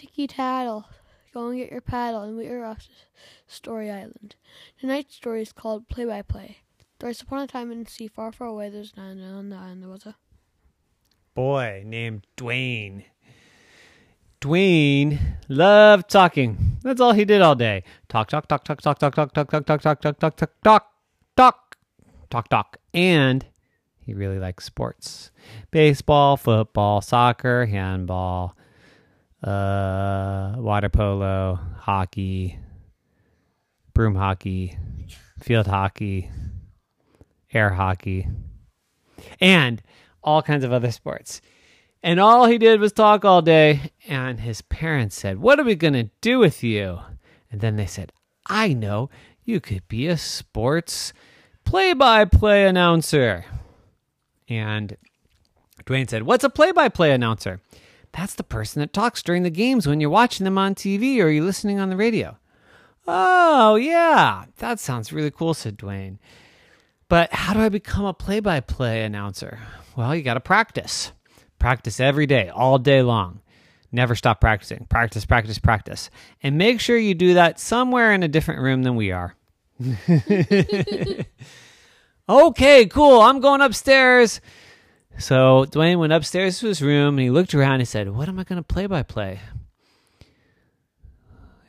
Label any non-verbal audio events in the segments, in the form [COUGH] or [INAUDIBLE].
Tiki tattle. Go and get your paddle, and we are off to Story Island. Tonight's story is called Play by Play. Thrice upon a time in the sea far, far away, there's an island, and on the island there was a boy named Dwayne. Dwayne loved talking. That's all he did all day. Talk, talk, talk, talk, talk, talk, talk, talk, talk, talk, talk, talk, talk, talk, talk, talk, talk, talk. And he really likes sports. Baseball, football, soccer, handball, uh, water polo, hockey, broom hockey, field hockey, air hockey, and all kinds of other sports. And all he did was talk all day. And his parents said, What are we going to do with you? And then they said, I know, you could be a sports play by play announcer. And Dwayne said, What's a play by play announcer? That's the person that talks during the games when you're watching them on TV or you're listening on the radio. Oh, yeah, that sounds really cool, said Dwayne. But how do I become a play by play announcer? Well, you got to practice. Practice every day, all day long. Never stop practicing. Practice, practice, practice. And make sure you do that somewhere in a different room than we are. [LAUGHS] okay, cool. I'm going upstairs. So Dwayne went upstairs to his room and he looked around and he said, What am I going to play by play?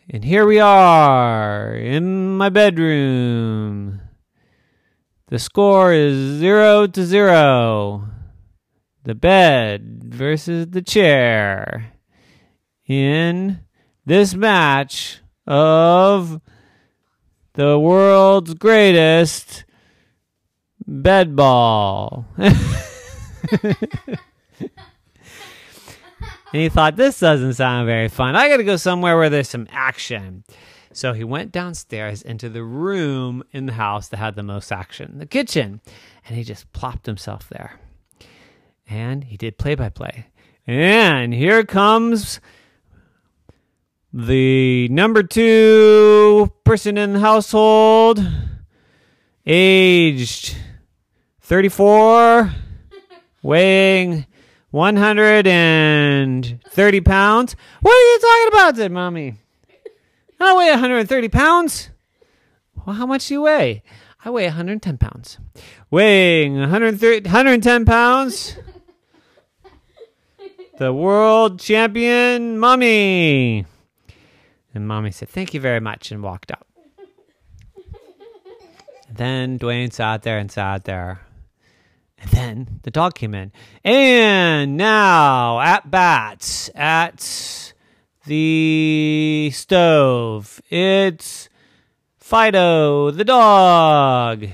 And here we are in my bedroom. The score is zero to zero the bed versus the chair in this match of the world's greatest bed ball. [LAUGHS] and he thought, this doesn't sound very fun. I got to go somewhere where there's some action. So he went downstairs into the room in the house that had the most action, the kitchen, and he just plopped himself there and he did play by play. And here comes the number two person in the household, aged 34, weighing 130 pounds. What are you talking about, said Mommy? I weigh 130 pounds. Well, how much do you weigh? I weigh 110 pounds. Weighing 130, 110 pounds the world champion mommy. And mommy said, Thank you very much, and walked out. then Dwayne sat there and sat there. And then the dog came in. And now at bats at the stove, it's Fido the dog.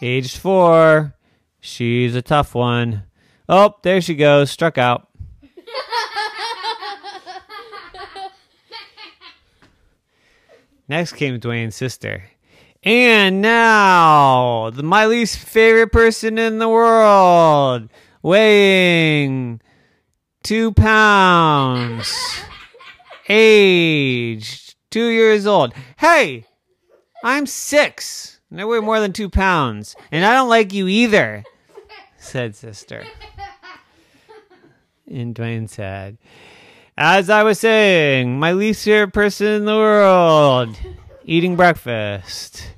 Aged four. She's a tough one. Oh, there she goes. Struck out. [LAUGHS] Next came Dwayne's sister. And now, the, my least favorite person in the world, weighing two pounds, [LAUGHS] aged two years old. Hey, I'm six, and I weigh more than two pounds, and I don't like you either, said sister. [LAUGHS] And Dwayne said, as I was saying, my least favorite person in the world, eating breakfast.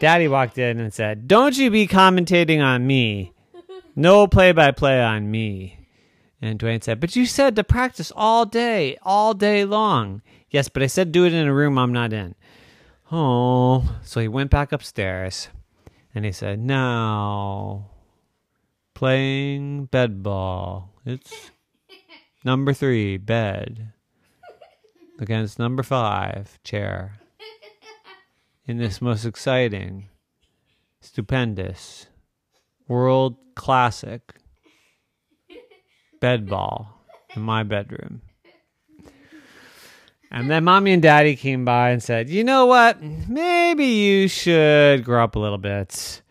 Daddy walked in and said, Don't you be commentating on me. No play by play on me. And Dwayne said, But you said to practice all day, all day long. Yes, but I said do it in a room I'm not in. Oh, so he went back upstairs and he said, Now, playing bed ball. It's Number three, bed. Against number five, chair. [LAUGHS] In this most exciting, stupendous, world classic [LAUGHS] bed ball in my bedroom. And then mommy and daddy came by and said, You know what? Maybe you should grow up a little bit.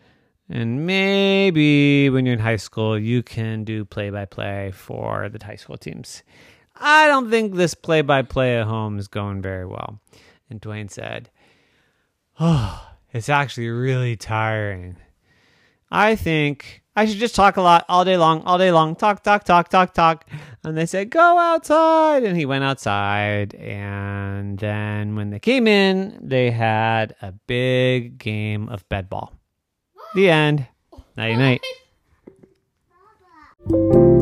And maybe when you're in high school, you can do play by play for the high school teams. I don't think this play by play at home is going very well. And Dwayne said, Oh, it's actually really tiring. I think I should just talk a lot all day long, all day long. Talk, talk, talk, talk, talk. And they said, go outside. And he went outside. And then when they came in, they had a big game of bedball. The end. Night. Baba.